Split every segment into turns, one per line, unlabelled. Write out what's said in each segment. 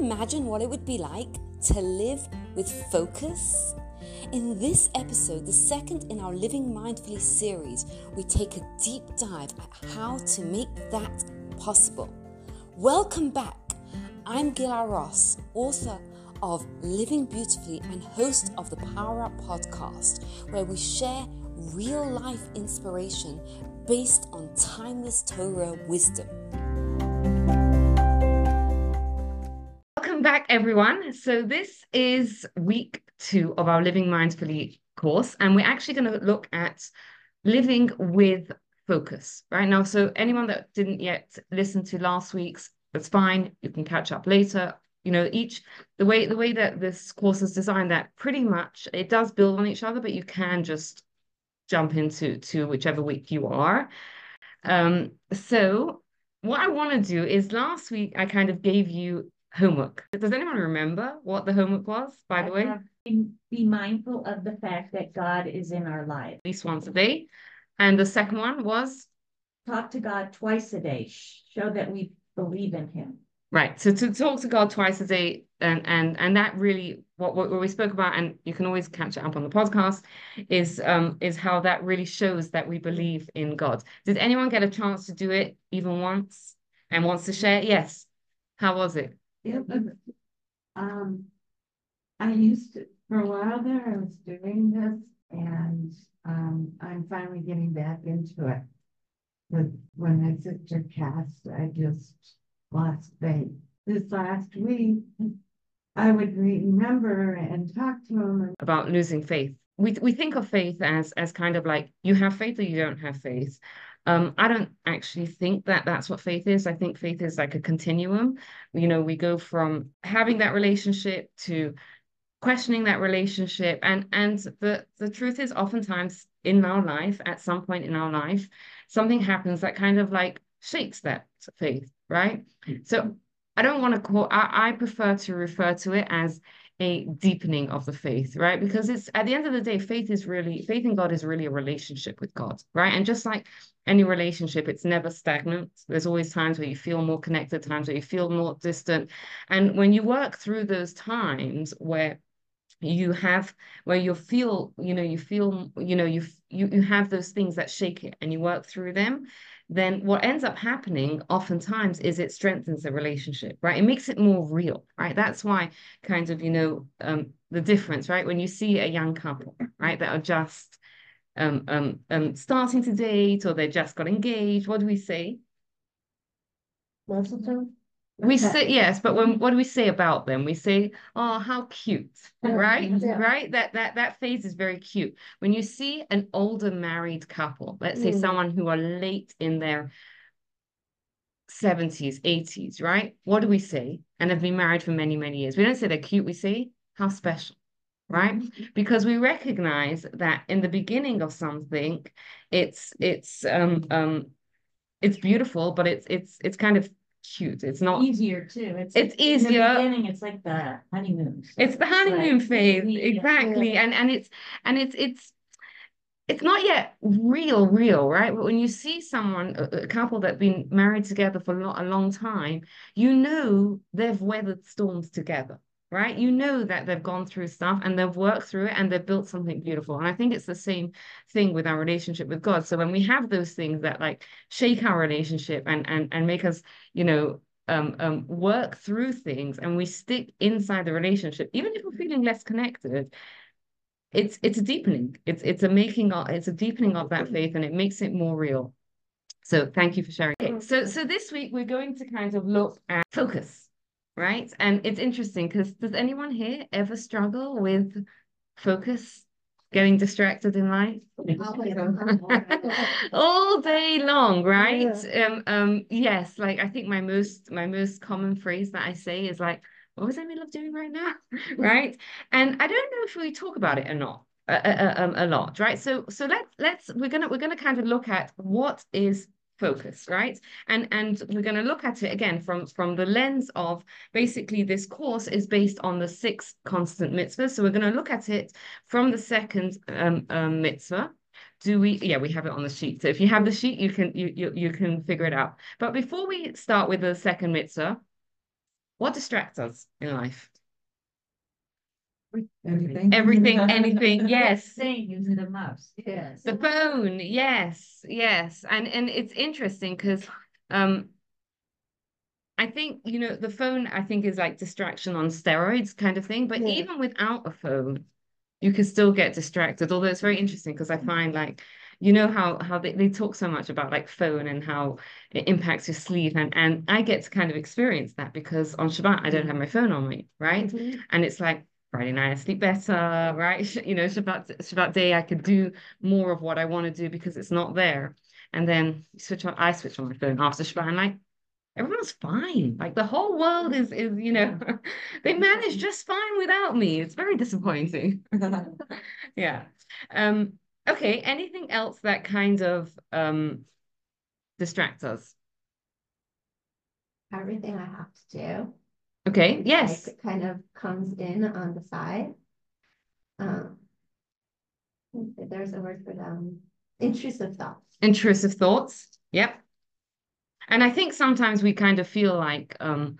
imagine what it would be like to live with focus? In this episode, the second in our Living Mindfully series, we take a deep dive at how to make that possible. Welcome back. I'm Gila Ross, author of Living Beautifully and host of the Power Up podcast, where we share real life inspiration based on timeless Torah wisdom.
Back, everyone. So, this is week two of our Living Mindfully course, and we're actually going to look at living with focus right now. So, anyone that didn't yet listen to last week's, that's fine. You can catch up later. You know, each the way the way that this course is designed, that pretty much it does build on each other, but you can just jump into to whichever week you are. Um, so what I want to do is last week I kind of gave you homework. Does anyone remember what the homework was, by the way?
Be mindful of the fact that God is in our life.
At least once a day. And the second one was?
Talk to God twice a day. Show that we believe in him.
Right. So to talk to God twice a day and and and that really what what we spoke about and you can always catch it up on the podcast is um is how that really shows that we believe in God. Did anyone get a chance to do it even once and wants to share? Yes. How was it?
It was um I used to for a while there I was doing this and um I'm finally getting back into it. But when my sister passed, I just lost faith. This last week, I would remember and talk to him
about losing faith. We we think of faith as as kind of like you have faith or you don't have faith. Um, I don't actually think that that's what faith is. I think faith is like a continuum. You know, we go from having that relationship to questioning that relationship, and and the the truth is, oftentimes in our life, at some point in our life, something happens that kind of like shakes that faith right? So I don't want to call, I, I prefer to refer to it as a deepening of the faith, right? Because it's at the end of the day, faith is really, faith in God is really a relationship with God, right? And just like any relationship, it's never stagnant. There's always times where you feel more connected, times where you feel more distant. And when you work through those times where you have where you feel you know you feel you know you you you have those things that shake it and you work through them then what ends up happening oftentimes is it strengthens the relationship, right? It makes it more real, right? That's why kind of, you know, um, the difference, right? When you see a young couple, right, that are just um, um, um, starting to date or they just got engaged, what do we say?
Mazel tov?
We say yes, but when what do we say about them? We say, "Oh, how cute!" Right, yeah. right. That that that phase is very cute. When you see an older married couple, let's say mm. someone who are late in their seventies, eighties, right? What do we say? And have been married for many, many years. We don't say they're cute. We say how special, right? Mm-hmm. Because we recognize that in the beginning of something, it's it's um um it's beautiful, but it's it's it's kind of cute. It's not
easier too. It's
it's easier.
In the beginning, it's like the honeymoon.
So it's the honeymoon it's phase, exactly. Yeah. And and it's and it's it's it's not yet real, real, right? But when you see someone, a, a couple that have been married together for a long time, you know they've weathered storms together right? You know that they've gone through stuff and they've worked through it and they've built something beautiful. And I think it's the same thing with our relationship with God. So when we have those things that like shake our relationship and and and make us, you know, um, um, work through things and we stick inside the relationship, even if we're feeling less connected, it's it's a deepening. It's it's a making of, it's a deepening of that faith and it makes it more real. So thank you for sharing. Okay, so so this week we're going to kind of look at focus right? And it's interesting because does anyone here ever struggle with focus, getting distracted in life? All day long, right? Yeah. Um, um, yes, like I think my most my most common phrase that I say is like, what was I in the middle doing right now? right? And I don't know if we talk about it or not. A, a, um, a lot, right? So, so let's let's we're gonna we're gonna kind of look at what is focus right? And and we're going to look at it again from from the lens of basically this course is based on the six constant mitzvahs. So we're going to look at it from the second um, um, mitzvah. Do we yeah we have it on the sheet. So if you have the sheet you can you, you you can figure it out. But before we start with the second mitzvah What distracts us in life?
Everything.
Everything, anything, yes.
Saying using the mouse.
Yes.
The phone, yes, yes. And and it's interesting because um I think, you know, the phone I think is like distraction on steroids kind of thing, but
Yeah.
even without a phone, you can still get distracted. Although it's very interesting because I find like you know how how they, they talk so much about like phone and how it impacts your sleep and and I get to kind of experience that because on Shabbat I don't have my phone on me, right?
Mhm.
and it's like Friday night I sleep better, right? You know, Shabbat Shabbat day I could do more of what I want to do because it's not there. And then switch on, I switch on my phone after Shabbat and like everyone's fine. Like the whole world is is you know they manage just fine without me. It's very disappointing. Yeah. Um. Okay. Anything else that kind of um distracts us?
everything I have to do.
Okay. Yes.
Like, kind of comes in on the side. Um, there's a word for them, intrusive thoughts.
Intrusive thoughts. Yep. And I think sometimes we kind of feel like, um,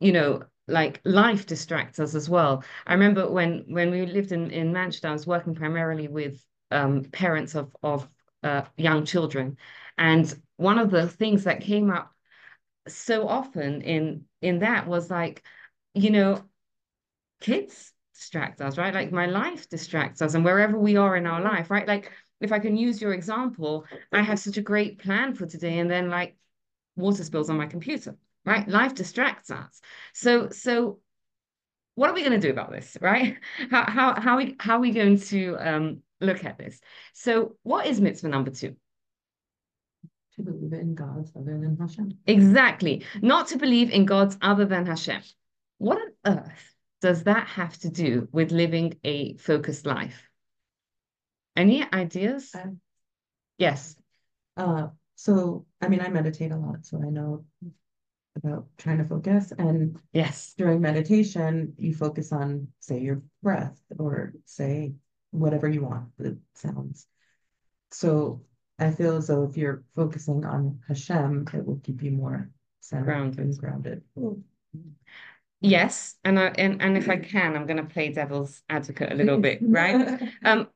you know, like life distracts us as well. I remember when when we lived in in Manchester, I was working primarily with um, parents of of uh, young children, and one of the things that came up so often in in that was like, you know, kids distract us, right? Like my life distracts us, and wherever we are in our life, right? Like if I can use your example, I have such a great plan for today, and then like water spills on my computer, right? Life distracts us. So so what are we going to do about this, right? How how how we how are we going to um look at this? So what is mitzvah number two?
To believe in gods other than Hashem.
Exactly. Not to believe in gods other than Hashem. What on earth does that have to do with living a focused life? Any ideas?
Um,
Yes.
Uh, so I mean, I meditate a lot, so I know about trying to focus. And
Yes.
during meditation, you focus on, say, your breath or say whatever you want, the sounds. So I feel as though if you're focusing on Hashem, it will keep you more centered
Grounded.
and grounded.
Yes. And I and, and if I can, I'm gonna play devil's advocate a little bit, right? Um,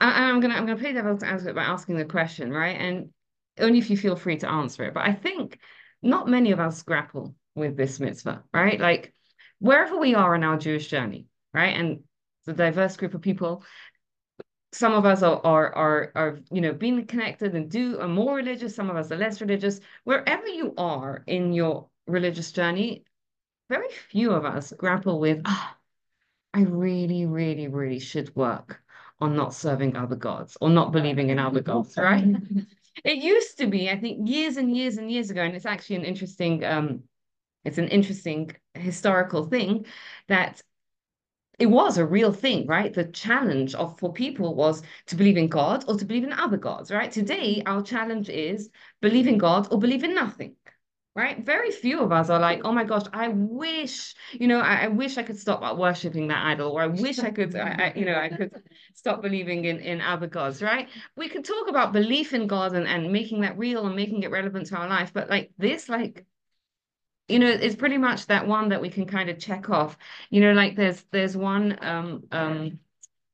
I, I'm gonna I'm gonna play devil's advocate by asking the question, right? And only if you feel free to answer it. But I think not many of us grapple with this mitzvah, right? Like wherever we are in our Jewish journey, right? And the diverse group of people. Some of us are are are, are you know being connected and do are more religious. Some of us are less religious. Wherever you are in your religious journey, very few of us grapple with, ah, I really, really, really should work on not serving other gods or not believing in other gods, right? It used to be, I think, years and years and years ago, and it's actually an interesting, um, it's an interesting historical thing that it was a real thing, right? The challenge of for people was to believe in God or to believe in other gods, right? Today, our challenge is believe in God or believe in nothing. Right? Very few of us are like, oh my gosh, I wish, you know, I, I wish I could stop worshiping that idol, or I wish I could, I, I, you know, I could stop believing in, in other gods, right? We could talk about belief in God and, and making that real and making it relevant to our life, but like this, like, you know, it's pretty much that one that we can kind of check off. You know, like there's there's one um um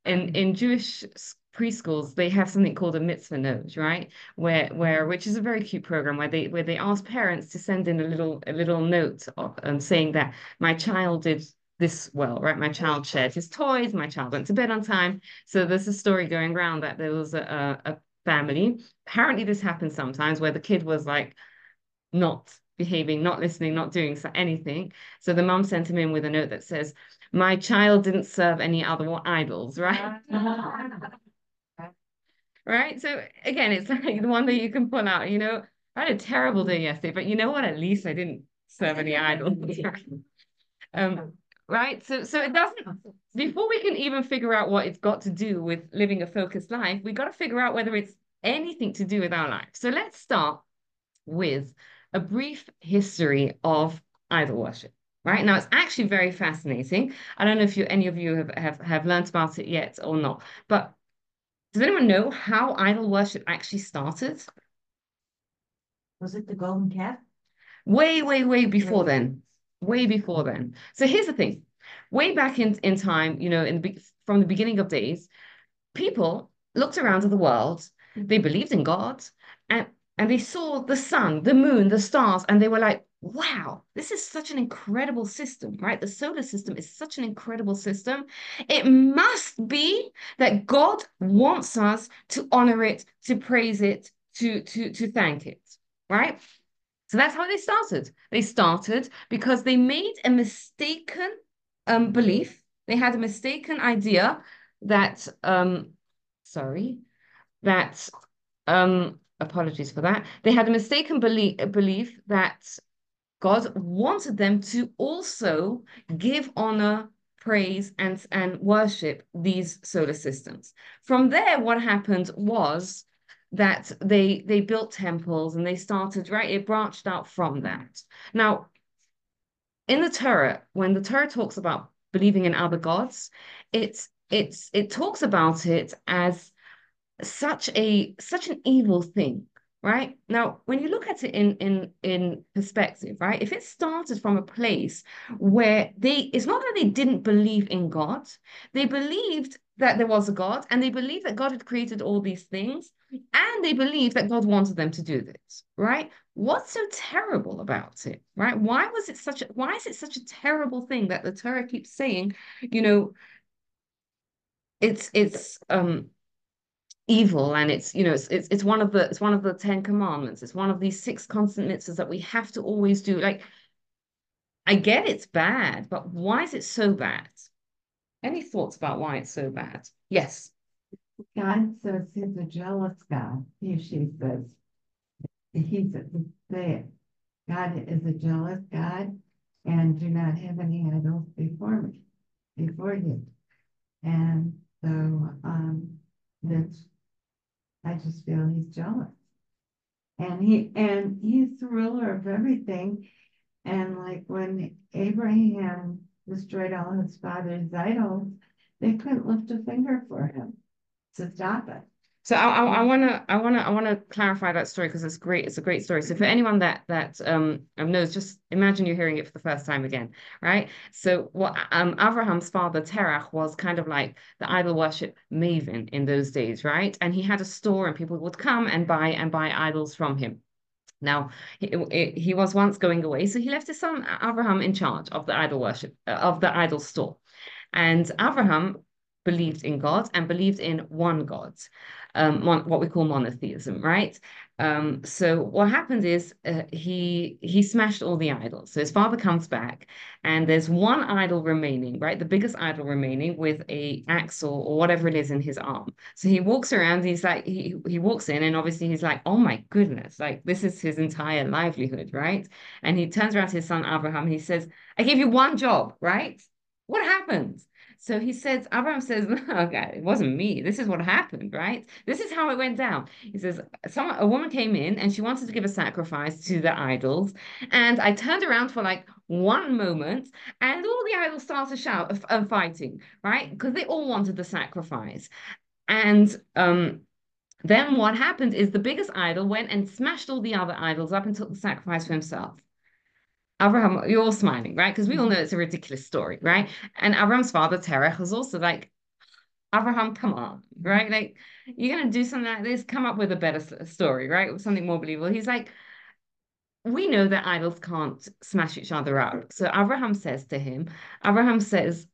in in Jewish preschools they have something called a mitzvah note, right? Where where which is a very cute program where they where they ask parents to send in a little a little note of, um, saying that my child did this well, right? My child shared his toys, my child went to bed on time. So there's a story going around that there was a, a, a family. Apparently this happens sometimes where the kid was like not behaving, not listening, not doing so- anything. So the mom sent him in with a note that says, My child didn't serve any other idols, right? Right. So again, it's like the one that you can pull out, you know, I had a terrible day yesterday, but you know what? At least I didn't serve any idols. Um, right. So so it doesn't before we can even figure out what it's got to do with living a focused life, we got to figure out whether it's anything to do with our life. So let's start with a brief history of idol worship. Right now, it's actually very fascinating. I don't know if you any of you have have, have learned about it yet or not, but does anyone know how idol worship actually started?
Was it the golden calf?
Way, way, way before then. way before then. So here's the thing. Way back in, in time, you know, in the, from the beginning of days, people looked around at the world, they mm-hmm. believed in God, and and they saw the sun, the moon, the stars, and they were like, wow, this is such an incredible system, right? The solar system is such an incredible system. It must be that God wants us to honor it, to praise it, to, to, to thank it, right? So that's how they started. They started because they made a mistaken um, belief. They had a mistaken idea that, um, sorry, that um, apologies for that. They had a mistaken belief, belief that God wanted them to also give honor, praise, and, and worship these solar systems. From there, what happened was that they they built temples and they started right it branched out from that now in the torah when the torah talks about believing in other gods it's it's it talks about it as such a such an evil thing right? Now when you look at it in in in perspective right if it started from a place where they it's not that they didn't believe in god they believed that there was a god and they believed that god had created all these things and they believed that god wanted them to do this right? What's so terrible about it right? Why was it such a why is it such a terrible thing that the torah keeps saying you know it's it's um evil and it's you know it's, it's it's one of the it's one of the 10 commandments. It's one of these six constant mitzvahs that we have to always do. Like i get it's bad but why is it so bad? Any thoughts about why it's so bad? Yes.
God says he's a jealous God. He, she says, he's a, they, God is a jealous God and do not have any idols before me, before you. And so, um, that's I just feel he's jealous. And he and he's the ruler of everything. And like when Abraham destroyed all his father's idols, they couldn't lift a finger for him to stop it.
So I, I, I wanna I wanna I wanna clarify that story because it's great. It's a great story. So for anyone that that um knows, just imagine you're hearing it for the first time again, right? So what um Abraham's father Terach was kind of like the idol worship maven in those days, right? And he had a store, and people would come and buy and buy idols from him. Now, he, he was once going away, so he left his son Abraham in charge of the idol worship, uh, of the idol store. And Abraham believed in God and believed in one God, um, what we call monotheism, right? Um, so what happened is uh, he he smashed all the idols. So his father comes back, and there's one idol remaining, right? The biggest idol remaining with a axe or, or whatever it is in his arm. So he walks around. He's like he he walks in, and obviously he's like, oh my goodness, like this is his entire livelihood, right? And he turns around to his son Abraham. He says, I gave you one job, right? What happened? So he says, Abraham says, okay, it wasn't me. This is what happened, right? This is how it went down. He says, someone, a woman came in and she wanted to give a sacrifice to the idols. And I turned around for like one moment and all the idols started shout and fighting, right? Because they all wanted the sacrifice. And um, then what happened is the biggest idol went and smashed all the other idols up and took the sacrifice for himself. Abraham, you're all smiling, right? Because we all mm-hmm. know it's a ridiculous story, right? And Abraham's father, Terach, was also like, Abraham, come on, mm-hmm. right? Like, you're going to do something like this, come up with a better story, right? Something more believable. He's like, we know that idols can't smash each other up. So Abraham says to him, Abraham says,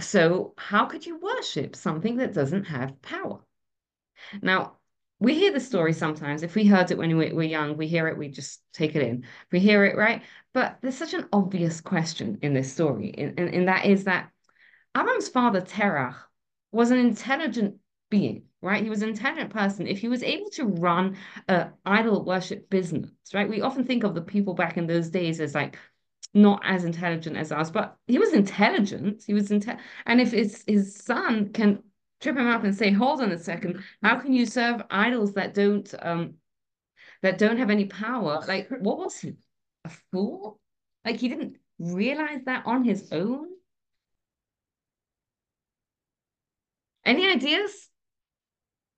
so how could you worship something that doesn't have power? Now, we hear the story sometimes. If we heard it when we were young, we hear it, we just take it in. We hear it, right? But there's such an obvious question in this story, and, and, and that is that Abraham's father, Terach, was an intelligent being, right? He was an intelligent person. If he was able to run a idol worship business, right? We often think of the people back in those days as like not as intelligent as us, but he was intelligent. He was intelligent, and if his his son can trip him up and say, hold on a second, how can you serve idols that don't um that don't have any power? Like, what was he? A fool? Like he didn't realize that on his own? Any ideas?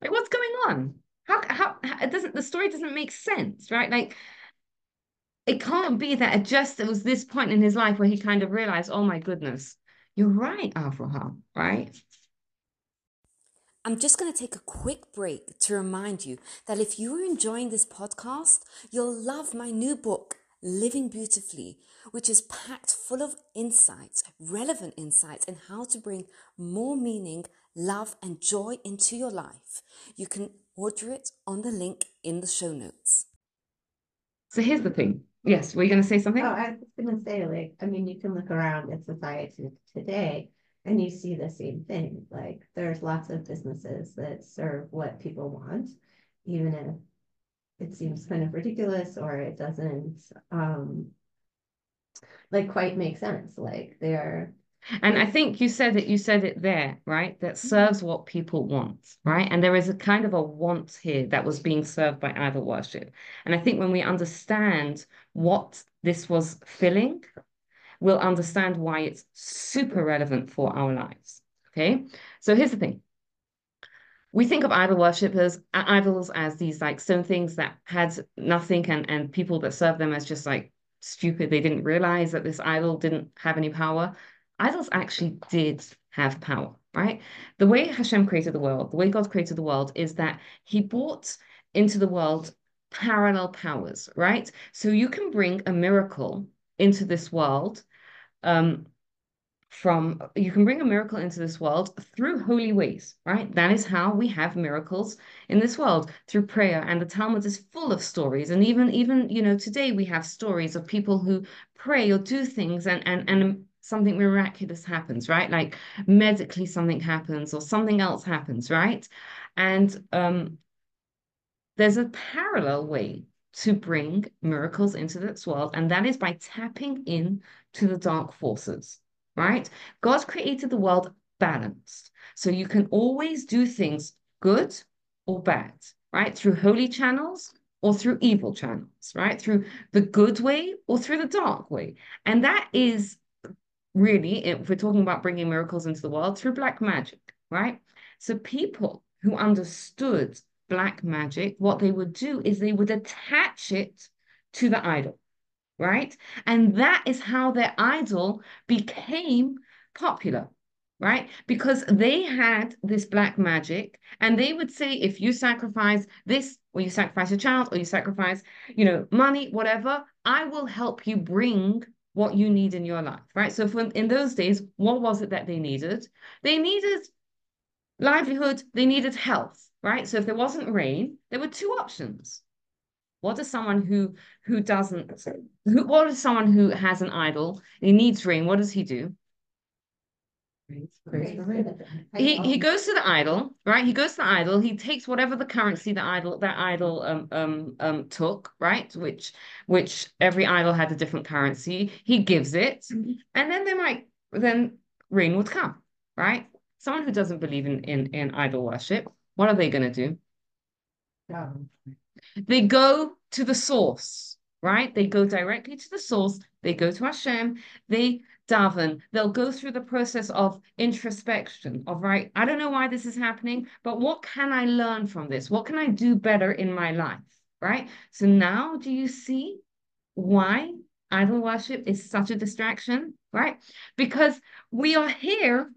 Like what's going on? How how, how it doesn't the story doesn't make sense, right? Like it can't be that it just it was this point in his life where he kind of realized, oh my goodness, you're right, Abraham, right?
I'm just going to take a quick break to remind you that if you are enjoying this podcast, you'll love my new book, Living Beautifully, which is packed full of insights, relevant insights, and how to bring more meaning, love, and joy into your life. You can order it on the link in the show notes.
So here's the thing. Yes, were you going to say something?
Oh, I was gonna say, like, I mean, you can look around at society today and you see the same thing. Like, there's lots of businesses that serve what people want, even if it seems kind of ridiculous or it doesn't um like quite make sense. Like they're
And I think you said it, you said it there, right? That serves what people want, right? And there is a kind of a want here that was being served by idol worship. And I think when we understand what this was filling, we'll understand why it's super relevant for our lives. Okay. So here's the thing. We think of idol worshippers, uh, idols as these like stone things that had nothing and, and people that serve them as just like stupid. They didn't realize that this idol didn't have any power idols actually did have power, right? The way Hashem created the world, the way God created the world is that he brought into the world parallel powers, right? So you can bring a miracle into this world um, from you can bring a miracle into this world through holy ways, right? That is how we have miracles in this world through prayer. And the Talmud is full of stories. And even even you know today we have stories of people who pray or do things and and and something miraculous happens, right? Like medically something happens or something else happens, right? And um, there's a parallel way to bring miracles into this world, and that is by tapping in to the dark forces, right? God created the world balanced. So you can always do things good or bad, right? Through holy channels or through evil channels, right? Through the good way or through the dark way. And that is really, if we're talking about bringing miracles into the world, through black magic, right? So people who understood black magic, what they would do is they would attach it to the idol, right? And that is how their idol became popular, right? Because they had this black magic and they would say, if you sacrifice this, or you sacrifice a child, or you sacrifice, you know, money, whatever, I will help you bring what you need in your life, right? So for, in those days, what was it that they needed? They needed livelihood, they needed health, right? So if there wasn't rain, there were two options. What does someone who who doesn't who what is someone who has an idol, he needs rain, what does he do? He he goes to the idol, right? He goes to the idol. He takes whatever the currency the idol that idol um um um took, right? Which which every idol had a different currency. He gives it, and then they might then rain would come, right? Someone who doesn't believe in in in idol worship, what are they going to do? Um, they go to the source, right? They go directly to the source. They go to Hashem. They daven. They'll go through the process of introspection of, right, I don't know why this is happening, but what can I learn from this? What can I do better in my life, right? So now do you see why idol worship is such a distraction, right? Because we are here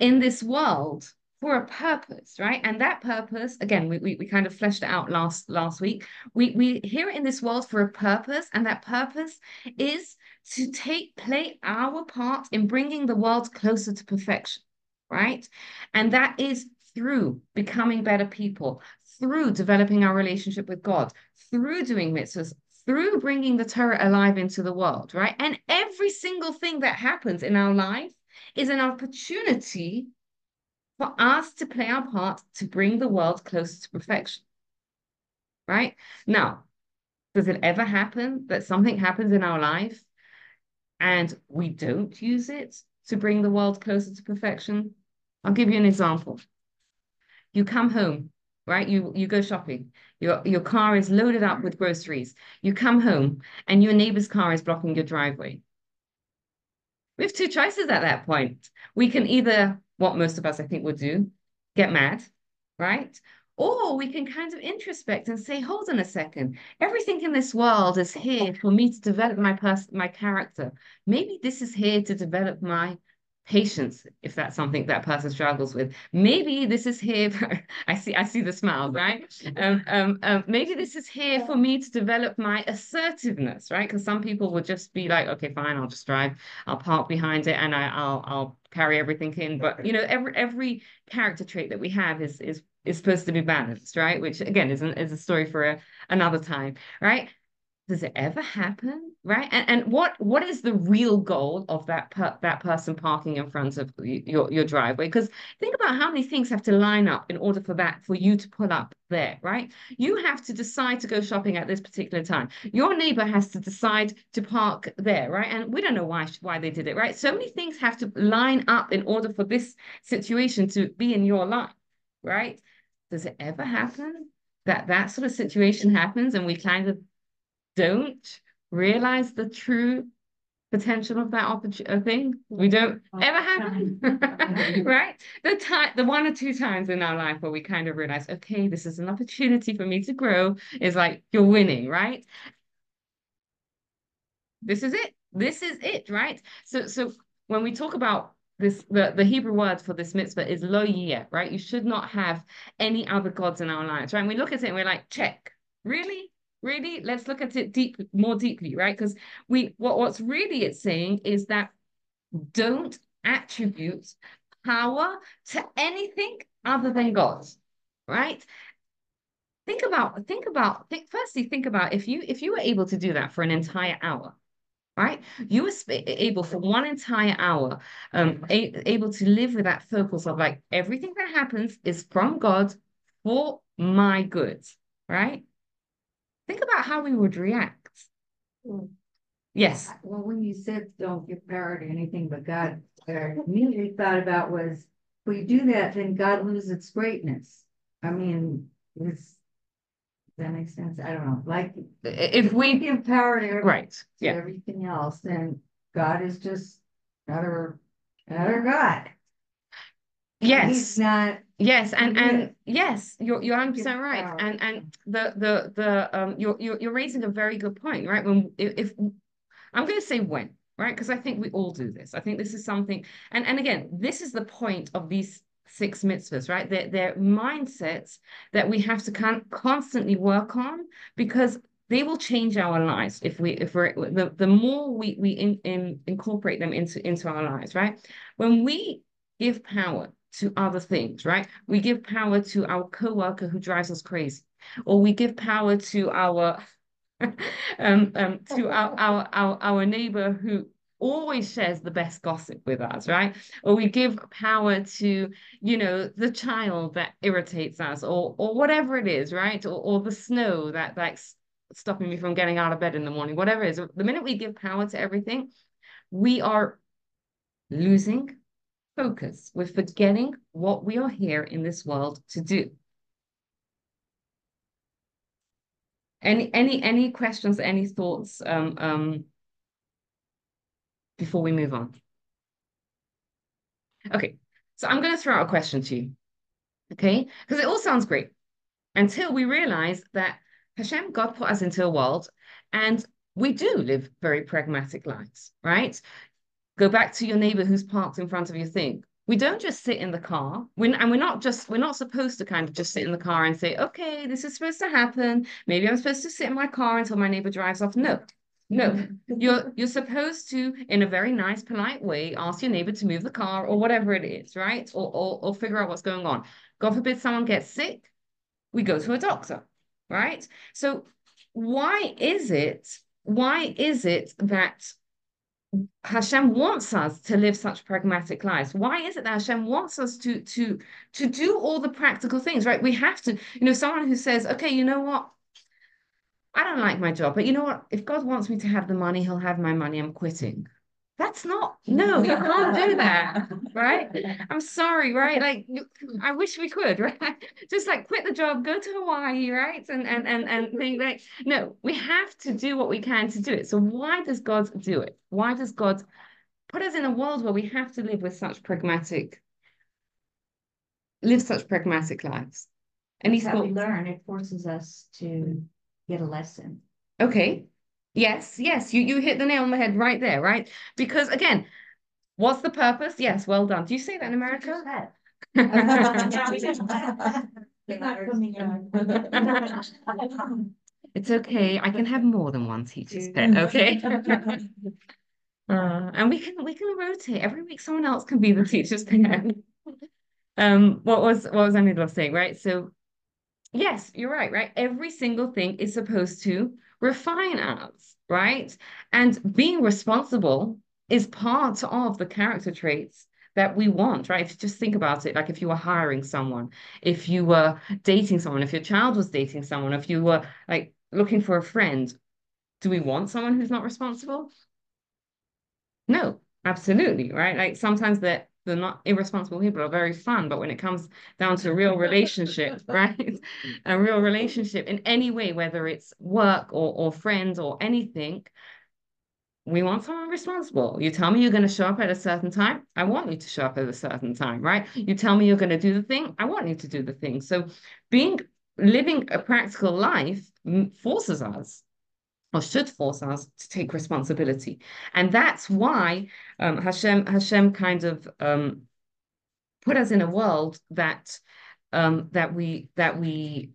in this world for a purpose, right? And that purpose, again, we, we, we kind of fleshed it out last last week. We we here in this world for a purpose, and that purpose is to take play our part in bringing the world closer to perfection, right? And that is through becoming better people, through developing our relationship with God, through doing mitzvahs, through bringing the Torah alive into the world, right? And every single thing that happens in our life is an opportunity for us to play our part to bring the world closer to perfection. Right? Now, does it ever happen that something happens in our life and we don't use it to bring the world closer to perfection? I'll give you an example. You come home, right? You you go shopping. Your your car is loaded up with groceries. You come home and your neighbor's car is blocking your driveway. We have two choices at that point. We can either, what most of us I think would do, get mad, right? Or we can kind of introspect and say, hold on a second, everything in this world is here for me to develop my person, my character. Maybe this is here to develop my patience if that's something that person struggles with. Maybe this is here for, i see i see the smile right? Um, um, um, maybe this is here for me to develop my assertiveness right? Because some people would just be like okay fine i'll just drive i'll park behind it and I, i'll i'll carry everything in. But you know every every character trait that we have is is is supposed to be balanced right? Which again is, an, is a story for a, another time right does it ever happen right? And, and what what is the real goal of that per, that person parking in front of your your driveway? Because think about how many things have to line up in order for that for you to pull up there right? You have to decide to go shopping at this particular time. Your neighbor has to decide to park there right? And we don't know why why they did it right? So many things have to line up in order for this situation to be in your life right? Does it ever happen that that sort of situation happens and we kind of don't realize the true potential of that opportunity uh, thing. We don't oh, ever happen, right? The time, the one or two times in our life where we kind of realize, okay, this is an opportunity for me to grow, is like you're winning, right? This is it. This is it, right? So, so when we talk about this, the, the Hebrew word for this mitzvah is lo yeh, right? You should not have any other gods in our lives, right? And we look at it and we're like, check, really? Really? Let's look at it deep more deeply right? Because we what what's really it's saying is that don't attribute power to anything other than god right? Think about think about think firstly think about if you if you were able to do that for an entire hour right? You were able for one entire hour um able to live with that focus of like everything that happens is from god for my good right Think about how we would react.
Mm.
Yes.
Well, when you said don't give power to anything but God, what I immediately thought about was if we do that, then God loses its greatness. I mean, it's that makes sense. I don't know. Like
if we
give power to, every,
right,
to
yeah.
everything else, then God is just another another God.
Yes.
He's not
Yes, and
Yeah.
and yes, you're you're 100% right. And and the the the um you're you're you're raising a very good point, right? When if, if I'm going to say when, right? Because I think we all do this. I think this is something and and again, this is the point of these six mitzvahs, right? They're they're mindsets that we have to con constantly work on because they will change our lives if we if we're the, the more we we in, in incorporate them into into our lives, right? When we give power to other things, right? We give power to our coworker who drives us crazy, or we give power to our um, um to our, our our our neighbor who always shares the best gossip with us, right? Or we give power to, you know, the child that irritates us, or or whatever it is, right? Or or the snow that like stopping me from getting out of bed in the morning, whatever it is. The minute we give power to everything, we are losing focus. We're forgetting what we are here in this world to do. Any any any questions, any thoughts um, um, before we move on? Okay, so I'm going to throw out a question to you. Okay, because it all sounds great until we realize that Hashem, God put us into a world and we do live very pragmatic lives, right? Go back to your neighbor who's parked in front of your thing. We don't just sit in the car. we and we're not just, we're not supposed to kind of just sit in the car and say, okay, this is supposed to happen. Maybe I'm supposed to sit in my car until my neighbor drives off. No, no, mm-hmm. you're you're supposed to, in a very nice, polite way, ask your neighbor to move the car or whatever it is, right? Or or, or figure out what's going on. God forbid someone gets sick, we go to a doctor, right? So why is it? Why is it that Hashem wants us to live such pragmatic lives. Why is it that Hashem wants us to to to do all the practical things, right? We have to, you know, someone who says, okay, you know what? I don't like my job, but you know what? If God wants me to have the money, he'll have my money. I'm quitting. That's not, no, you can't do that, right? I'm sorry, right? Like, I wish we could, right? Just like quit the job, go to Hawaii, right? And and and and think like, no, we have to do what we can to do it. So why does God do it? Why does God put us in a world where we have to live with such pragmatic, live such pragmatic lives?
That's how we learn, it forces us to get a lesson.
Okay. Yes, yes, you you hit the nail on the head right there, right? Because again, what's the purpose? Yes, well done. Do you say that in America? It's okay. I can have more than one teacher's pet, okay? Uh, and we can we can rotate. Every week someone else can be the teacher's pet. Um, what was what was of saying, right? So yes, you're right, right? Every single thing is supposed to refine us, right? And being responsible is part of the character traits that we want, right? If you just think about it, like if you were hiring someone, if you were dating someone, if your child was dating someone, if you were like looking for a friend, do we want someone who's not responsible? No, absolutely, right? Like sometimes the the not irresponsible people are very fun, but when it comes down to real relationship, right? A real relationship in any way, whether it's work or or friends or anything, we want someone responsible. You tell me you're going to show up at a certain time, I want you to show up at a certain time, right? You tell me you're going to do the thing, I want you to do the thing. So being living a practical life mm, forces us or should force us to take responsibility. And that's why um, Hashem Hashem kind of um, put us in a world that um, that we that we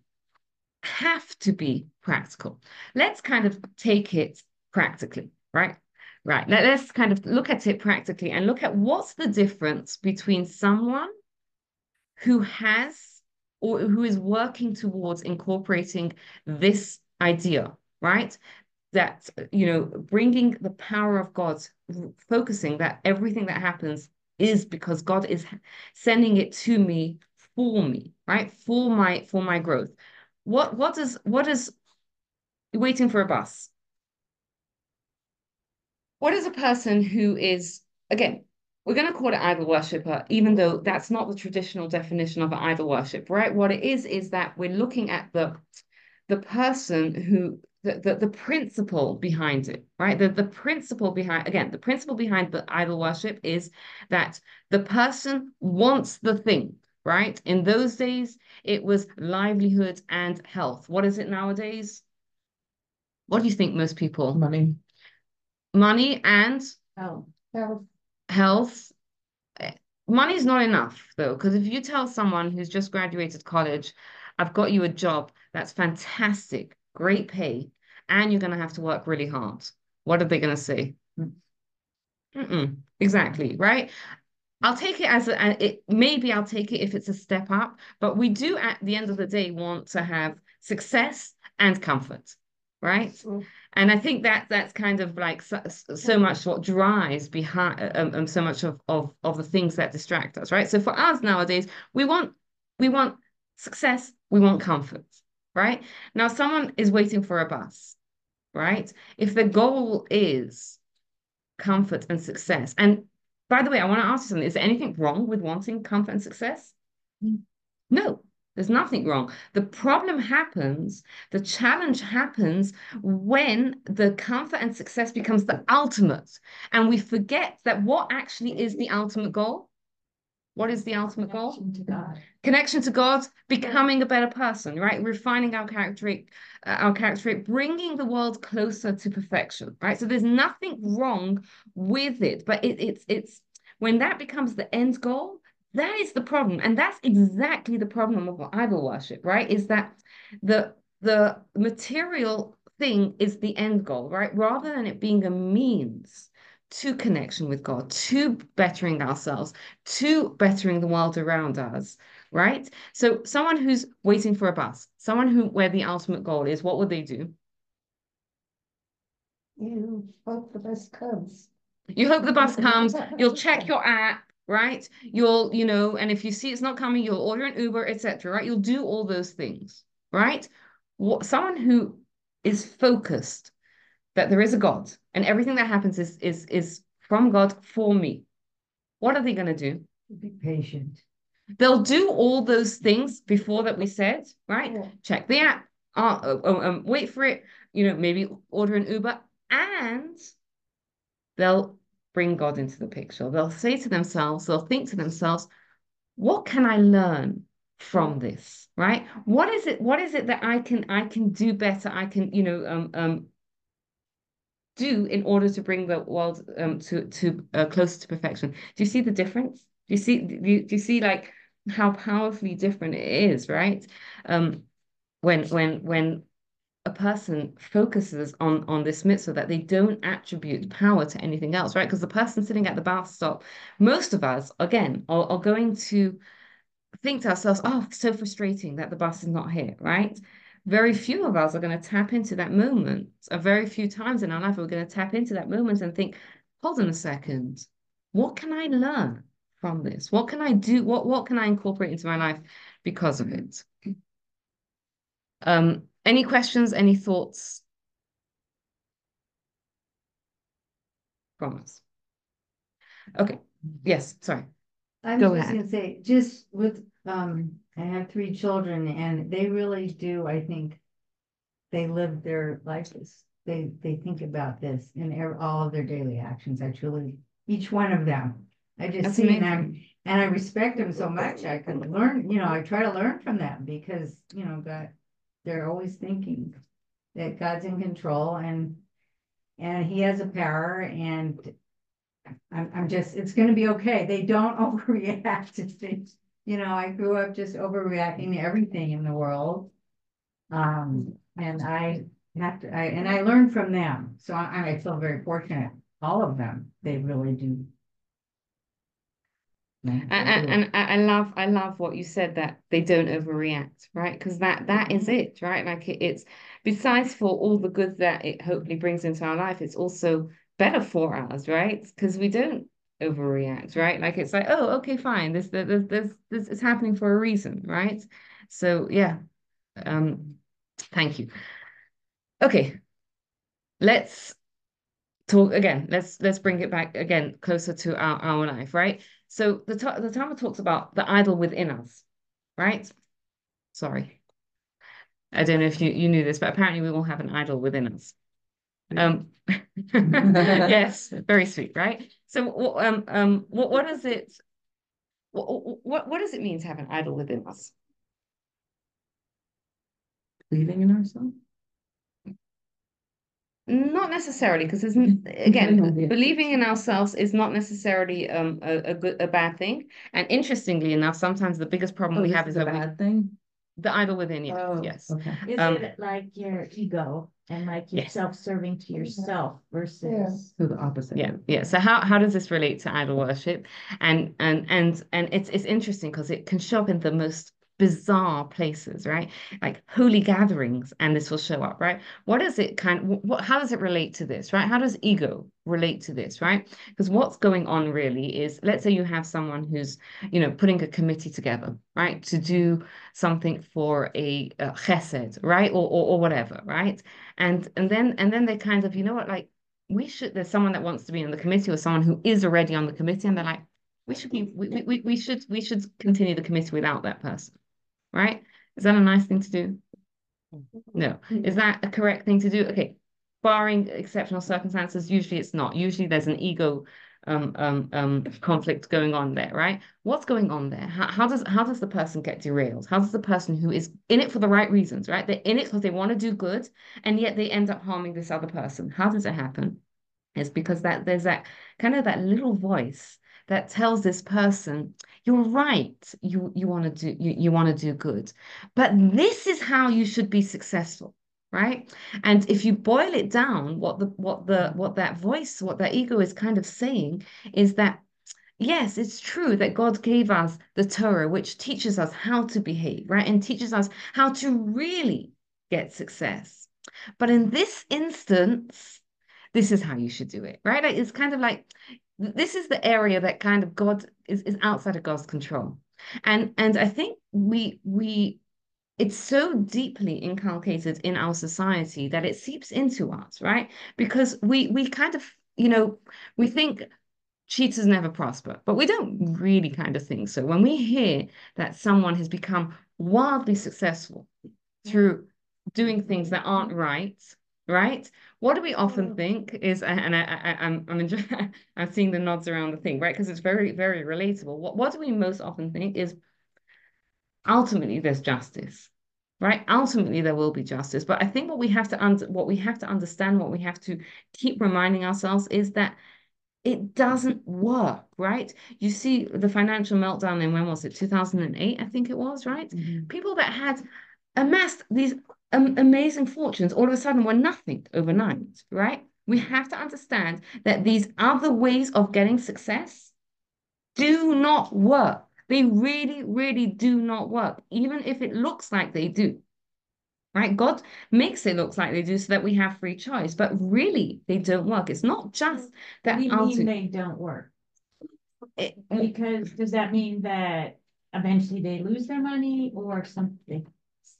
have to be practical. Let's kind of take it practically, right? Right. Let, us kind of look at it practically and look at what's the difference between someone who has or who is working towards incorporating this idea, right? That, you know, bringing the power of God, focusing that everything that happens is because God is sending it to me for me, right? For my for my growth. What what is what is waiting for a bus? What is a person who is again, we're going to call it idol worshiper, even though that's not the traditional definition of idol worship, right? What it is is that we're looking at the the person who the, the, the principle behind it, right? The, the principle behind, again, the principle behind the idol worship is that the person wants the thing, right? In those days, it was livelihood and health. What is it nowadays? What do you think most people?
Money.
Money and
Oh,
health. Eh, Money's not enough though, because if you tell someone who's just graduated college, I've got you a job that's fantastic, great pay, and you're going to have to work really hard, what are they going to say? Mm-mm, exactly, right? I'll take it as a, it maybe I'll take it if it's a step up, but we do at the end of the day want to have success and comfort, right?
Mm.
And I think that that's kind of like so, so much what drives behind um, um, so much of, of of the things that distract us, right? So for us nowadays, we want we want success, we want comfort, right? Now someone is waiting for a bus, right? If the goal is comfort and success, and by the way, I want to ask you something. Is there anything wrong with wanting comfort and success? Mm. No, there's nothing wrong. The problem happens, the challenge happens when the comfort and success becomes the ultimate. And we forget that what actually is the ultimate goal? What is the ultimate goal?
connection to God.
Connection to God, becoming a better person, right? Refining our character, uh, our character, bringing the world closer to perfection, right? So there's nothing wrong with it, but it, it's it's when that becomes the end goal, that is the problem, and that's exactly the problem of idol worship, right? Is that the the material thing is the end goal, right? Rather than it being a means to connection with God, to bettering ourselves, to bettering the world around us, right? So someone who's waiting for a bus, someone who where the ultimate goal is, what would they do?
You hope the bus comes.
You hope the bus comes, you'll check your app, right? You'll, you know, and if you see it's not coming, you'll order an Uber, etc. Right? You'll do all those things, right? What someone who is focused that there is a God and everything that happens is is is from God for me. What are they going to do?
Be patient.
They'll do all those things before that we said, right?
Yeah.
Check the app, uh, uh, uh, um, wait for it, you know, maybe order an Uber, and they'll bring God into the picture. They'll say to themselves, they'll think to themselves, what can I learn from this, right? What is it? What is it that I can I can do better? I can, you know, um, um, do in order to bring the world um to to uh, closer to perfection. Do you see the difference? Do you see do you, do you see like how powerfully different it is, right? Um, when when when a person focuses on on this mitzvah that they don't attribute power to anything else, right? Because the person sitting at the bus stop, most of us, again, are, are going to think to ourselves, oh, so frustrating that the bus is not here, right? Very few of us are going to tap into that moment. A very few times in our life, we're going to tap into that moment and think, hold on a second, what can I learn from this? What can I do? What what can I incorporate into my life because of it? Um, any questions, any thoughts from us? Okay, yes, sorry.
I
Go
was just
ahead.
gonna say, just with, um, I have three children and they really do, I think. They live their lives, they, they think about this in all of their daily actions, I truly, each one of them. I just
That's
see
amazing.
I'm, and I respect them so much, I can learn, you know, I try to learn from them because, you know, God. They're always thinking that God's in control and, and he has a power and. I'm, I'm just, it's gonna be okay. They don't overreact to things. You know, I grew up just overreacting to everything in the world. Um, and I have to, I, and I learned from them. So I, I feel very fortunate. All of them, they really do.
And, and, and I I love I love what you said that they don't overreact, right? Because that that is it, right? Like it, it's besides for all the good that it hopefully brings into our life, it's also better for us, right? Because we don't overreact, right? Like it's like, oh, okay, fine. This this this this is happening for a reason, right? So yeah, um, thank you. Okay, let's talk again. Let's let's bring it back again closer to our our life, right? So the the Talmud talks about the idol within us, right? Sorry, I don't know if you you knew this, but apparently we all have an idol within us. Um, yes, very sweet, right? So what um um what what does it what what what does it mean to have an idol within us?
Believing in ourselves.
Not necessarily, because again believing in ourselves is not necessarily um a, a good a bad thing. And interestingly enough, sometimes the biggest problem
Oh,
we have
is a
that we,
bad thing.
The idol within, yeah,
Oh,
yes.
Okay.
Is
Um,
it like your ego and like you're
Yes.
self-serving to yourself versus?
So the opposite.
Yeah, yeah. So how how does this relate to idol worship? And and and and it's it's interesting because it can show up in the most bizarre places, right? Like holy gatherings, and this will show up, right? What does it kind of, what how does it relate to this, right? How does ego relate to this, right? Because what's going on really is let's say you have someone who's, you know, putting a committee together, right, to do something for a, a chesed, right? Or, or or whatever, right? And and then and then they kind of, you know what, like we should there's someone that wants to be on the committee or someone who is already on the committee and they're like we should be we, we, we should we should continue the committee without that person right is that a nice thing to do no is that a correct thing to do okay barring exceptional circumstances usually it's not usually there's an ego um, um, um, conflict going on there, right? What's going on there? How, how does how does the person get derailed? How does the person who is in it for the right reasons, right? They're in it because they want to do good, and yet they end up harming this other person. How does it happen? It's because that there's that kind of that little voice that tells this person, you're right, you you want to do you, you want to do good, but this is how you should be successful right? And if you boil it down what the what the what that voice what that ego is kind of saying is that yes it's true that god gave us the torah which teaches us how to behave right? And teaches us how to really get success. But in this instance this is how you should do it right? It's kind of like this is the area that kind of god is, is outside of god's control and and i think we we it's so deeply inculcated in our society that it seeps into us, right? Because we we kind of, you know, we think cheaters never prosper, but we don't really kind of think so. When we hear that someone has become wildly successful through doing things that aren't right, right? What do we often think is, and I, I, I'm I'm enjoying, I'm seeing the nods around the thing, right? Because it's very very relatable. What what do we most often think is ultimately there's justice, right? Ultimately there will be justice. But I think what we have to under what we have to understand, what we have to keep reminding ourselves is that it doesn't work, right? You see the financial meltdown in when was it? 2008, I think it was, right?
Mhm.
People that had amassed these um, amazing fortunes all of a sudden were nothing overnight, right? We have to understand that these other ways of getting success do not work. They really, really do not work, even if it looks like they do. Right? God makes it look like they do so that we have free choice, but really they don't work. It's not just that
We mean they don't work,
it-
because does that mean that eventually they lose their money or something?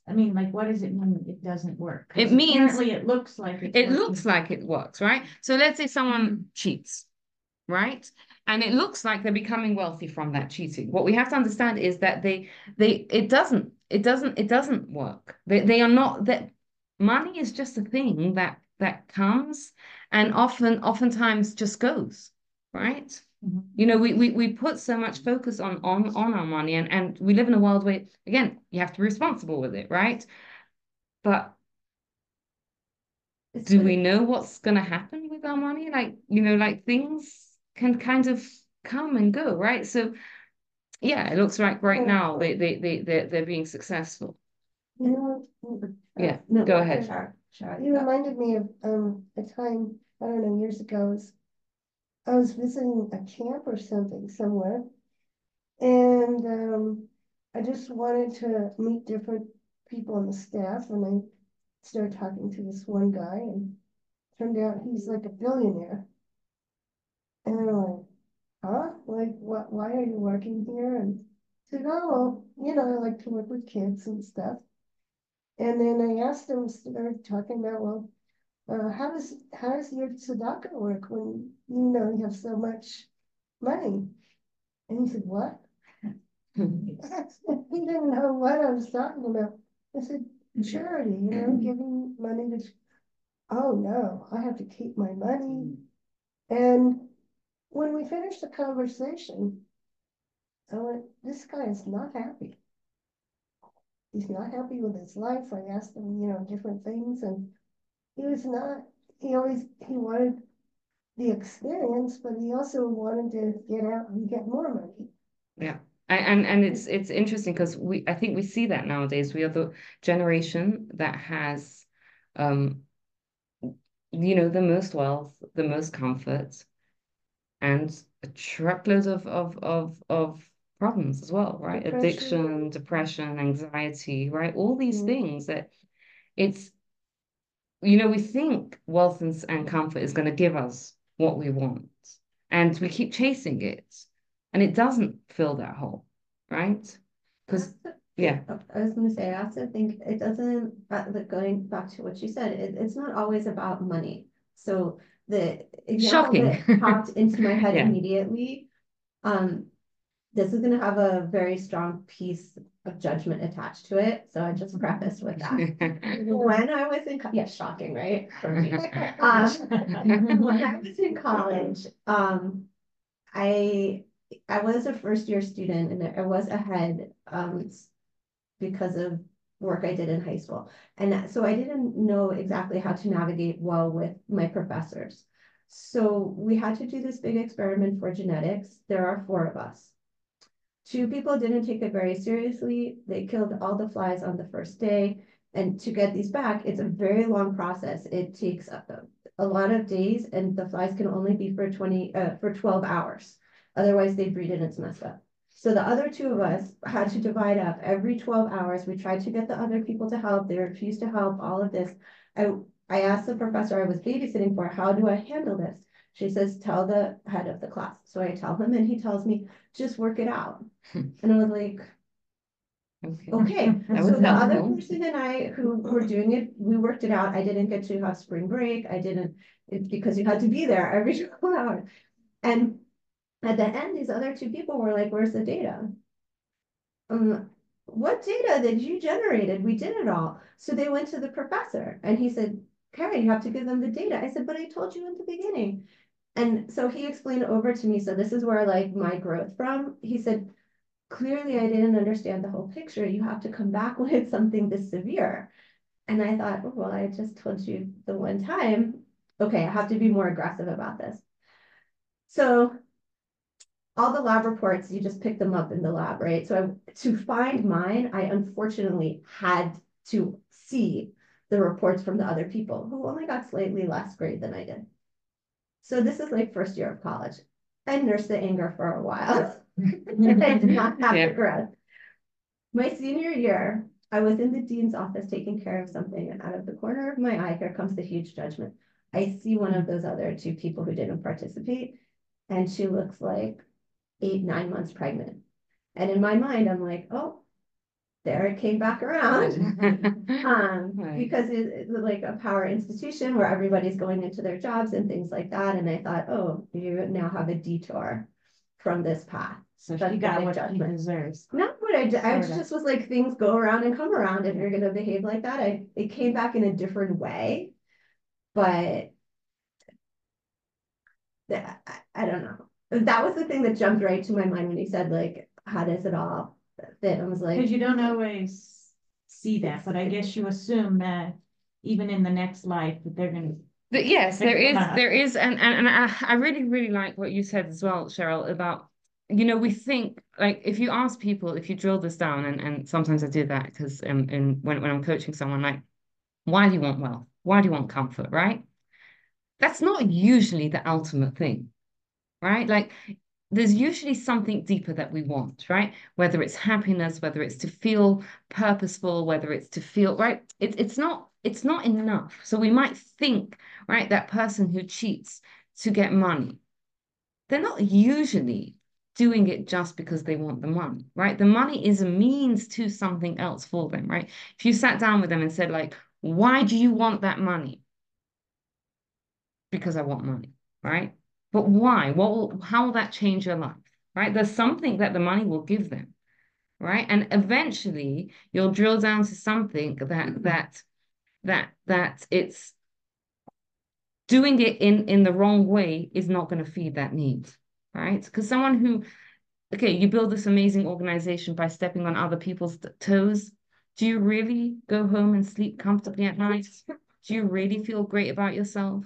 I mean, like, what does it mean it doesn't work?
It means-
Apparently it looks like.
it
working.
looks like it works, right? So let's say someone mm-hmm. cheats, right? And it looks like they're becoming wealthy from that cheating. What we have to understand is that they they it doesn't it doesn't it doesn't work. They they are not that money is just a thing that that comes and often oftentimes just goes, right?
Mhm.
You know, we, we we put so much focus on on on our money and and we live in a world where again, you have to be responsible with it, right? But
It's
do we know what's going to happen with our money? Like, you know, like things can kind of come and go, right? So, yeah, it looks like right now they they they they're, they're being successful.
You know,
Yeah,
No,
go ahead.
Sure.
you reminded me of, um, a time, I don't know, years ago, was, I was visiting a camp or something somewhere. And, um, I just wanted to meet different people on the staff and I started talking to this one guy and turned out he's like a billionaire. And I'm like, huh? Like, what, why are you working here? And said, oh, well, you know, I like to work with kids and stuff. And then I asked him, started talking about, well, uh, how does, how does your tzedakah work when, you know, you have so much money? And he said, what? He didn't know what I was talking about. I said, charity, you know, giving money to, oh, no, I have to keep my money. And when we finished the conversation, I went, this guy is not happy. He's not happy with his life. I asked him, you know, different things and he was not, he always, he wanted the experience, but he also wanted to get out and get more money.
Yeah. And and, it's it's interesting because we I think we see that nowadays. We are the generation that has um you know the most wealth, the most comfort, and a truckload of of of of problems as well, right?
Depression.
Addiction, depression, anxiety, right? All these
Mm.
things that it's you know, we think wealth and, and comfort is going to give us what we want, and we keep chasing it, and it doesn't fill that hole, right? Because yeah.
I was gonna say, I also think it doesn't, uh, like going back to what you said, it, it's not always about money. So the example that popped into my head
Yeah.
immediately, um, this is gonna have a very strong piece judgment attached to it, so I just preface with that. When I was in, yeah, shocking, right? For me. Um, when I was in college, um, I, I was a first year student and I was ahead, um, because of work I did in high school. And so I didn't know exactly how to navigate well with my professors. So we had to do this big experiment for genetics. There are four of us. Two people didn't take it very seriously. They killed all the flies on the first day. And to get these back, it's a very long process. It takes a, a lot of days and the flies can only be for twenty, uh, for twelve hours. Otherwise they breed and it's messed up. So the other two of us had to divide up every twelve hours. We tried to get the other people to help. They refused to help, all of this. I, I asked the professor I was babysitting for, how do I handle this? She says, tell the head of the class. So I tell him and he tells me, just work it out. And I was like,
Okay.
Okay, so the other person and I who were doing it, we worked it out. I didn't get to have spring break. I didn't, because you had to be there every hours. And at the end, these other two people were like, where's the data? Um, what data that you generated? We did it all. So they went to the professor and he said, Carrie, you have to give them the data. I said, but I told you in the beginning. And so he explained over to me. So this is where like my growth from. He said, clearly I didn't understand the whole picture. You have to come back when it's something this severe. And I thought, oh, well, I just told you the one time. Okay, I have to be more aggressive about this. So all the lab reports, you just pick them up in the lab, right? So I, to find mine, I unfortunately had to see the reports from the other people who only got slightly less grade than I did. So this is like first year of college. I nursed the anger for a while. I did not have
Yeah.
the growth. My senior year, I was in the dean's office taking care of something, and out of the corner of my eye, here comes the huge judgment. I see one of those other two people who didn't participate, and she looks like eight, nine months pregnant. And in my mind, I'm like, oh, there it came back around. Um,
Right.
because it, it's like a power institution where everybody's going into their jobs and things like that. And I thought, oh, you now have a detour from this path.
So
That's
she
the
got what she
judgment.
deserves.
Not what I, d- I
Sorta.
just was like, things go around and come around. If you're gonna behave like that, I, it came back in a different way. But that, I, I don't know. That was the thing that jumped right to my mind when you said like, how does it all fit? I was like.
Cause you don't always see that, but I guess you assume that even in the next life, that they're gonna,
But yes, there is, there is, and and, and I, I really, really like what you said as well, Cheryl, about, you know, we think like if you ask people, if you drill this down, and, and sometimes I do that because um, in when, when I'm coaching someone, like, why do you want wealth? Why do you want comfort, right? That's not usually the ultimate thing, right? Like there's usually something deeper that we want, right? Whether it's happiness, whether it's to feel purposeful, whether it's to feel right. It, it's not it's not enough. So we might think, right, that person who cheats to get money, they're not usually doing it just because they want the money, right? The money is a means to something else for them, right? If you sat down with them and said, like, why do you want that money? Because I want money, right? But why? What will, how will that change your life? Right? There's something that the money will give them, right? And eventually you'll drill down to something that mm-hmm. that that that it's doing it in in the wrong way is not going to feed that need, right? Because someone who, okay, you build this amazing organization by stepping on other people's toes. Do you really go home and sleep comfortably at night? Do you really feel great about yourself?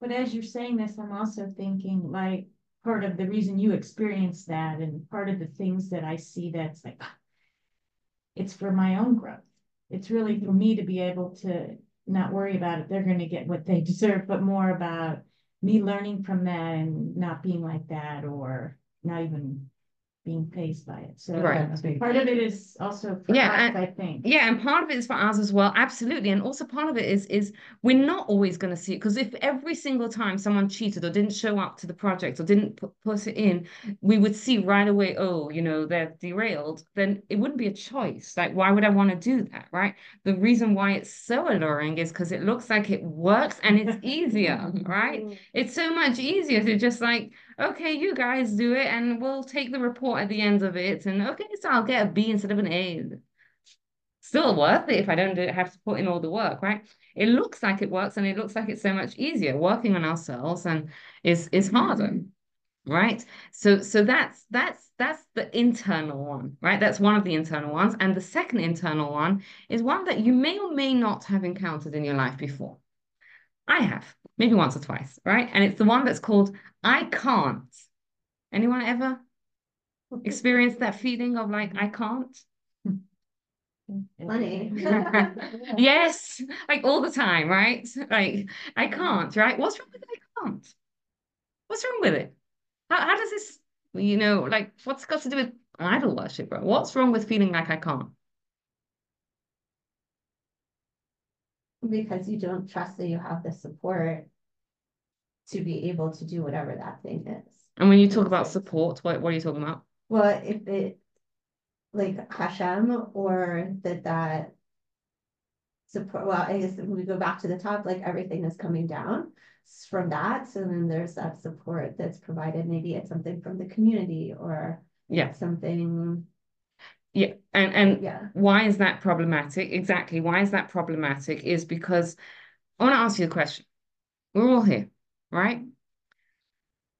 But as you're saying this, I'm also thinking like, part of the reason you experienced that and part of the things that I see that's like. Ah, it's for my own growth. It's really for me to be able to not worry about it. They're gonna get what they deserve, but more about me learning from that and not being like that or not even being fazed by it. So
Right.
part of it is also for
Yeah,
us,
and-
I think.
Yeah, and part of it is for us as well, absolutely. And also part of it is is we're not always going to see it because if every single time someone cheated or didn't show up to the project or didn't put, put it in, we would see right away, oh, you know, they're derailed, then it wouldn't be a choice. Like, why would I want to do that, right? The reason why it's so alluring is because it looks like it works and it's easier, right? Mm. It's so much easier to just like, okay, you guys do it and we'll take the report at the end of it. And okay, so I'll get a B instead of an A. Still worth it if I don't do, have to put in all the work, right? It looks like it works and it looks like it's so much easier. Working on ourselves and is is harder, right? So so that's that's that's the internal one, right? That's one of the internal ones. And the second internal one is one that you may or may not have encountered in your life before. I have, maybe once or twice, right? And it's the one that's called I can't. Anyone ever experienced that feeling of like I can't?
Funny.
Yes, like all the time, right? Like I can't, right? What's wrong with I can't? What's wrong with it? How how does this, you know, like what's it got to do with idol worship, bro? What's wrong with feeling like I can't?
Because you don't trust that you have the support to be able to do whatever that thing is.
And when you talk about support, what what are you talking about?
Well, if it, like Hashem or that that support, well, I guess if we go back to the top, like everything is coming down from that. So then there's that support that's provided. Maybe it's something from the community or
Yeah,
something,
yeah, and and
yeah.
why is that problematic? Exactly. Why is that problematic? Is because I want to ask you a question. We're all here, right?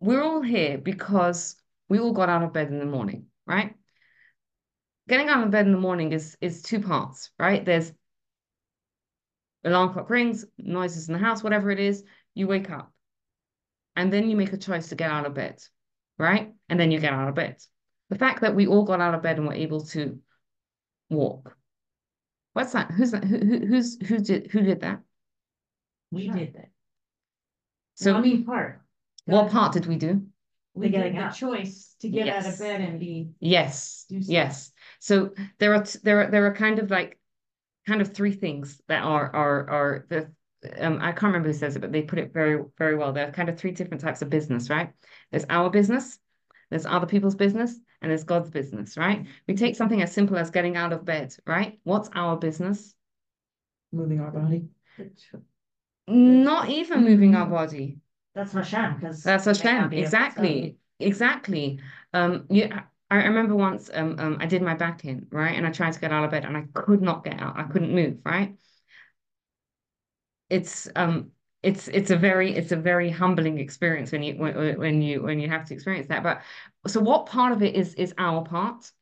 We're all here because we all got out of bed in the morning, right? getting out of bed in the morning is is two parts, right? There's alarm clock rings, noises in the house, whatever it is, you wake up. And then you make a choice to get out of bed, right? And then you get out of bed. The fact that we all got out of bed and were able to walk. What's that? Who's that? Who, who who's who did who did that?
We did that.
So
I mean, part.
what part did we do?
We
getting
did the choice to get out of bed and be,
Yes,
Do
yes. So there are t- there are there are kind of like kind of three things that are are are the um I can't remember who says it, but they put it very very well. There are kind of three different types of business, right? There's our business, there's other people's business, and it's God's business, right? We take something as simple as getting out of bed, right? What's our business?
Moving our body.
Not even moving our body.
That's Hashem.
That's Hashem. Exactly. Exactly. Um, yeah, I I remember once um, um I did my back in, right? And I tried to get out of bed and I could not get out. I couldn't move, right? It's um it's it's a very it's a very humbling experience when you when, when you when you have to experience that. But so what part of it is is our part?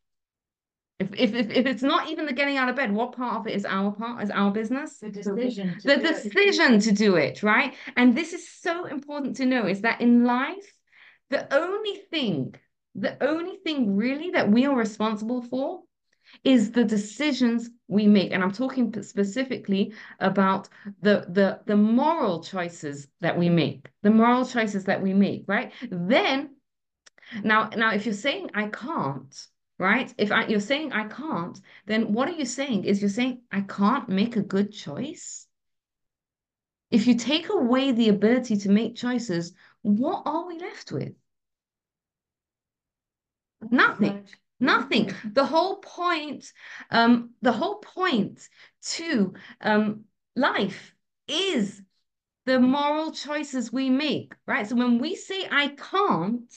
If if if, if it's not even the getting out of bed, what part of it is our part? Is our business?
the decision. to
the
do it.
decision to do it, right? And this is so important to know is that in life, the only thing, the only thing really that we are responsible for is the decisions we make. And I'm talking specifically about the, the, the moral choices that we make, the moral choices that we make, right? Then, now, now, if you're saying I can't, right? If I, you're saying I can't, then what are you saying? Is you're saying I can't make a good choice? If you take away the ability to make choices, what are we left with? Nothing. Nothing. The whole point, um, the whole point to um, life is the moral choices we make, right? So when we say I can't,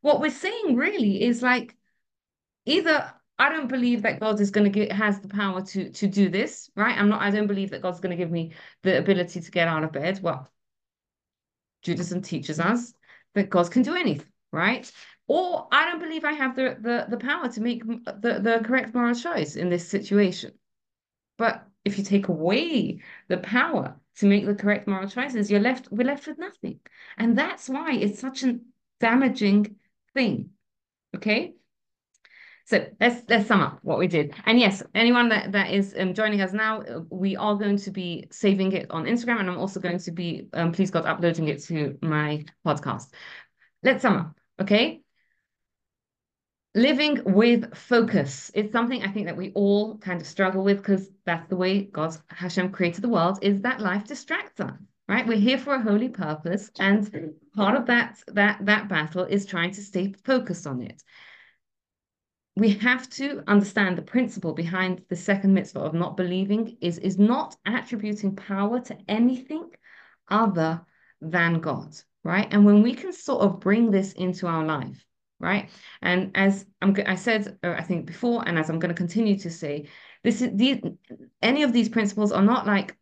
what we're saying really is like either I don't believe that God is going to get has the power to to do this, right? I'm not. I don't believe that God's going to give me the ability to get out of bed. Well, Judaism teaches us that God can do anything, right? Or I don't believe I have the the the power to make the the correct moral choice in this situation. But if you take away the power to make the correct moral choices, you're left we're left with nothing, and that's why it's such a damaging thing. Okay. So let's let's sum up what we did. And yes, anyone that that is um, joining us now, uh, we are going to be saving it on Instagram, and I'm also going to be, um, please God, uploading it to my podcast. Let's sum up, okay? Living with focus. It's something I think that we all kind of struggle with because that's the way God's Hashem created the world, is that life distracts us, right? We're here for a holy purpose, and part of that that that battle is trying to stay focused on it we have to understand the principle behind the second mitzvah of not believing is, is not attributing power to anything other than God, right? And when we can sort of bring this into our life, right? And as I'm, I said, uh, I think before, and as I'm going to continue to say, this is these any of these principles are not like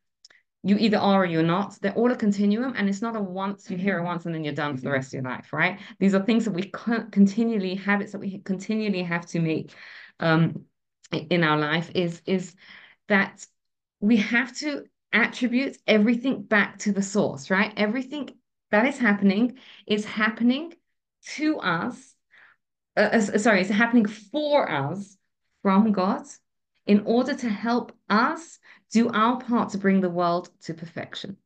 you either are or you're not. They're all a continuum, and it's not a once you hear it once and then you're done for the rest of your life, right? These are things that we continually habits that we continually have to make um, in our life. Is is that we have to attribute everything back to the source, right? Everything that is happening is happening to us. Uh, uh, sorry, it's happening for us from God in order to help us do our part to bring the world to perfection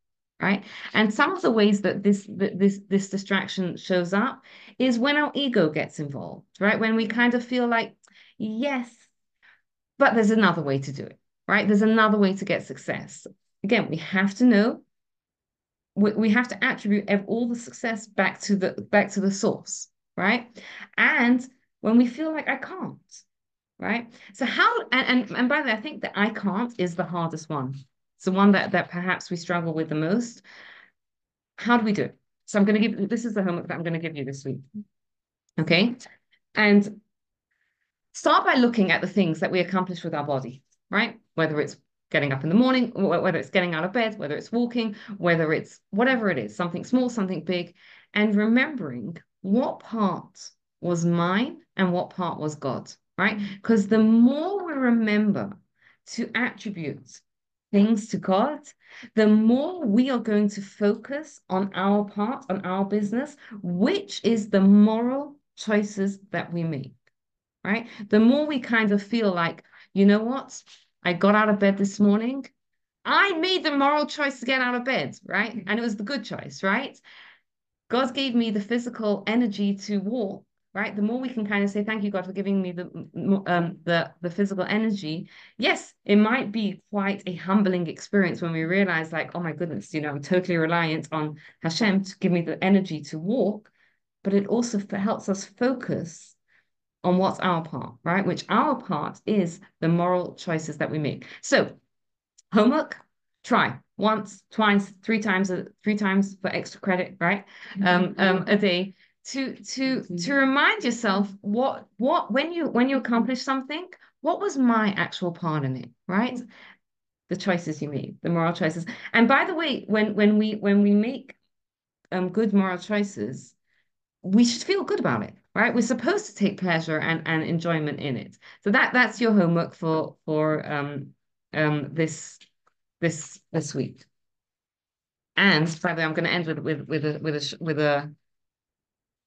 right? And some of the ways that this this this distraction shows up is when our ego gets involved right? When we kind of feel like yes but there's another way to do it right? There's another way to get success. Again we have to know we, we have to attribute all the success back to the back to the source right and when we feel like i can't right? So how and, and and by the way, I think that I can't is the hardest one. It's the one that that perhaps we struggle with the most. How do we do it? So I'm going to give this is the homework that I'm going to give you this week. Okay, and start by looking at the things that we accomplish with our body, right? Whether it's getting up in the morning, wh- whether it's getting out of bed, whether it's walking, whether it's whatever it is, something small, something big, and remembering what part was mine and what part was God right? Mm. Because the more we remember to attribute things to God, the more we are going to focus on our part, on our business, which is the moral choices that we make, right? The more we kind of feel like, you know what? I got out of bed this morning. I made the moral choice to get out of bed, right? Mm. And it was the good choice, right? God gave me the physical energy to walk, right? The more we can kind of say, thank you, God, for giving me the um the the physical energy. Yes, it might be quite a humbling experience when we realize, like, oh my goodness, you know, I'm totally reliant on Hashem to give me the energy to walk, but it also helps us focus on what's our part, right? Which our part is the moral choices that we make. So, homework, try. Once, twice, three times, three times for extra credit, right? Um, um, a day. To to to remind yourself what what when you when you accomplish something, what was my actual part in it, right? The choices you made, the moral choices. And by the way, when when we when we make um good moral choices, we should feel good about it right? We're supposed to take pleasure and, and enjoyment in it. So that that's your homework for for um um this this this week and by the way i'm going to end with with with a with a with a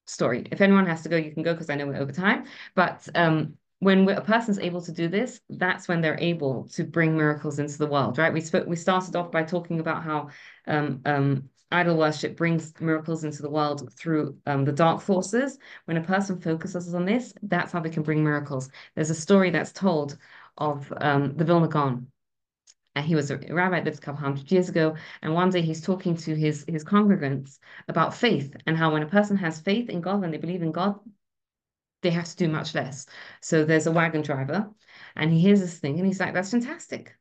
story if anyone has to go you can go because i know we're over time but um when a person's able to do this, that's when they're able to bring miracles into the world, right? We spoke, we started off by talking about how um, um, idol worship brings miracles into the world through um, the dark forces. When a person focuses on this, that's how they can bring miracles. There's a story that's told of um, the Vilna Gaon. And he was a rabbi, lived a couple hundred years ago. And one day he's talking to his, his congregants about faith and how when a person has faith in God, when they believe in God, they have to do much less. So there's a wagon driver and he hears this thing and he's like, that's fantastic,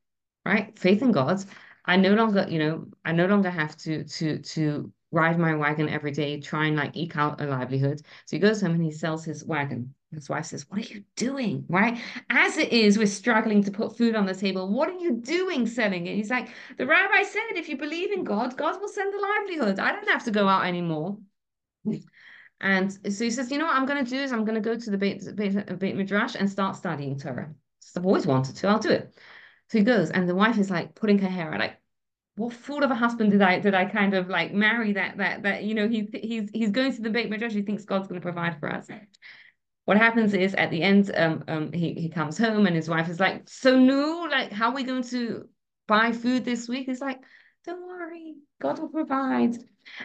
right? Faith in God. I no longer, you know, I no longer have to to to ride my wagon every day, try and like eke out a livelihood. So he goes home and he sells his wagon. His wife says, What are you doing? Right? As it is, we're struggling to put food on the table. What are you doing selling it? He's like, The rabbi said, if you believe in God, God will send the livelihood. I don't have to go out anymore. And so he says, You know what I'm going to do is I'm going to go to the Beit, Beit, Beit Midrash and start studying Torah. I've always wanted to, I'll do it. So he goes, and the wife is like putting her hair out, like, what fool of a husband did I did I kind of like marry that that that you know he he's he's going to the Beit Midrash, he thinks God's going to provide for us. What happens is at the end, um, um, he he comes home and his wife is like, so new, like how are we going to buy food this week? He's like, don't worry, God will provide.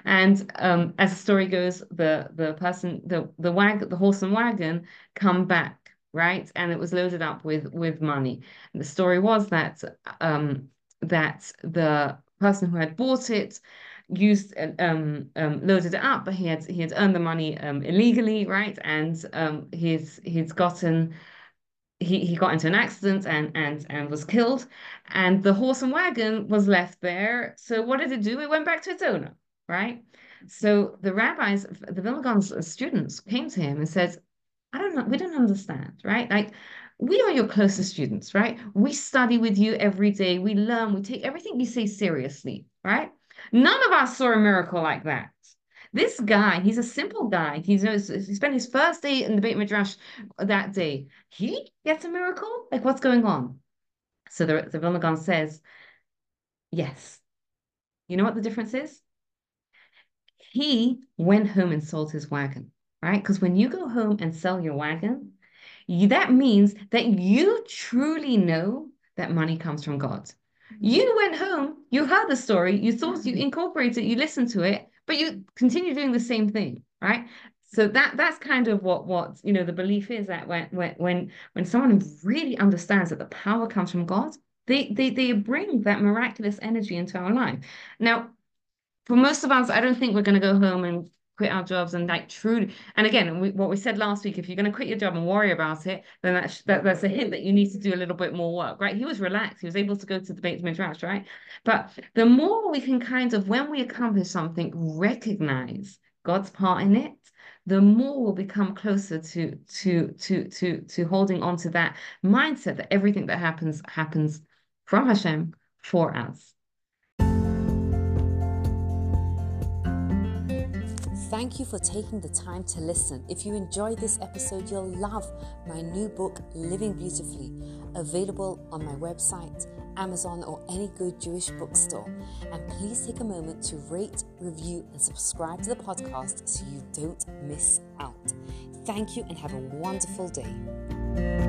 And um, as the story goes, the the person, the the wag, the horse and wagon come back right? And it was loaded up with with money. And the story was that um, that the person who had bought it used um, um, loaded it up, but he had he had earned the money um, illegally, right? And um, he's he's gotten he, he got into an accident and and and was killed, and the horse and wagon was left there. So what did it do? It went back to its owner, right? So the rabbis, the Vilna students came to him and said, I don't know, we don't understand, right? Like we are your closest students, right? We study with you every day. We learn, we take everything you say seriously, right? None of us saw a miracle like that. This guy, he's a simple guy. He's he spent his first day in the Beit Midrash that day. He gets a miracle? Like what's going on? So the, the Vilna Gaon says, yes. You know what the difference is? He went home and sold his wagon right? Because when you go home and sell your wagon, you, that means that you truly know that money comes from God. You mm-hmm. went home, you heard the story, you thought you mm-hmm. incorporated, it, you listened to it, but you continue doing the same thing, right? So that that's kind of what what you know the belief is that when when when when someone really understands that the power comes from God, they they they bring that miraculous energy into our life. Now, for most of us, I don't think we're going to go home and quit our jobs and like truly and again we, what we said last week if you're going to quit your job and worry about it then that's that, that's a hint that you need to do a little bit more work right? He was relaxed he was able to go to the Beit Midrash right? But the more we can kind of when we accomplish something recognize God's part in it the more we'll become closer to to to to to holding on to that mindset that everything that happens happens from Hashem for us Thank you for taking the time to listen. If you enjoyed this episode, you'll love my new book, Living Beautifully, available on my website, Amazon, or any good Jewish bookstore. And please take a moment to rate, review, and subscribe to the podcast so you don't miss out. Thank you and have a wonderful day.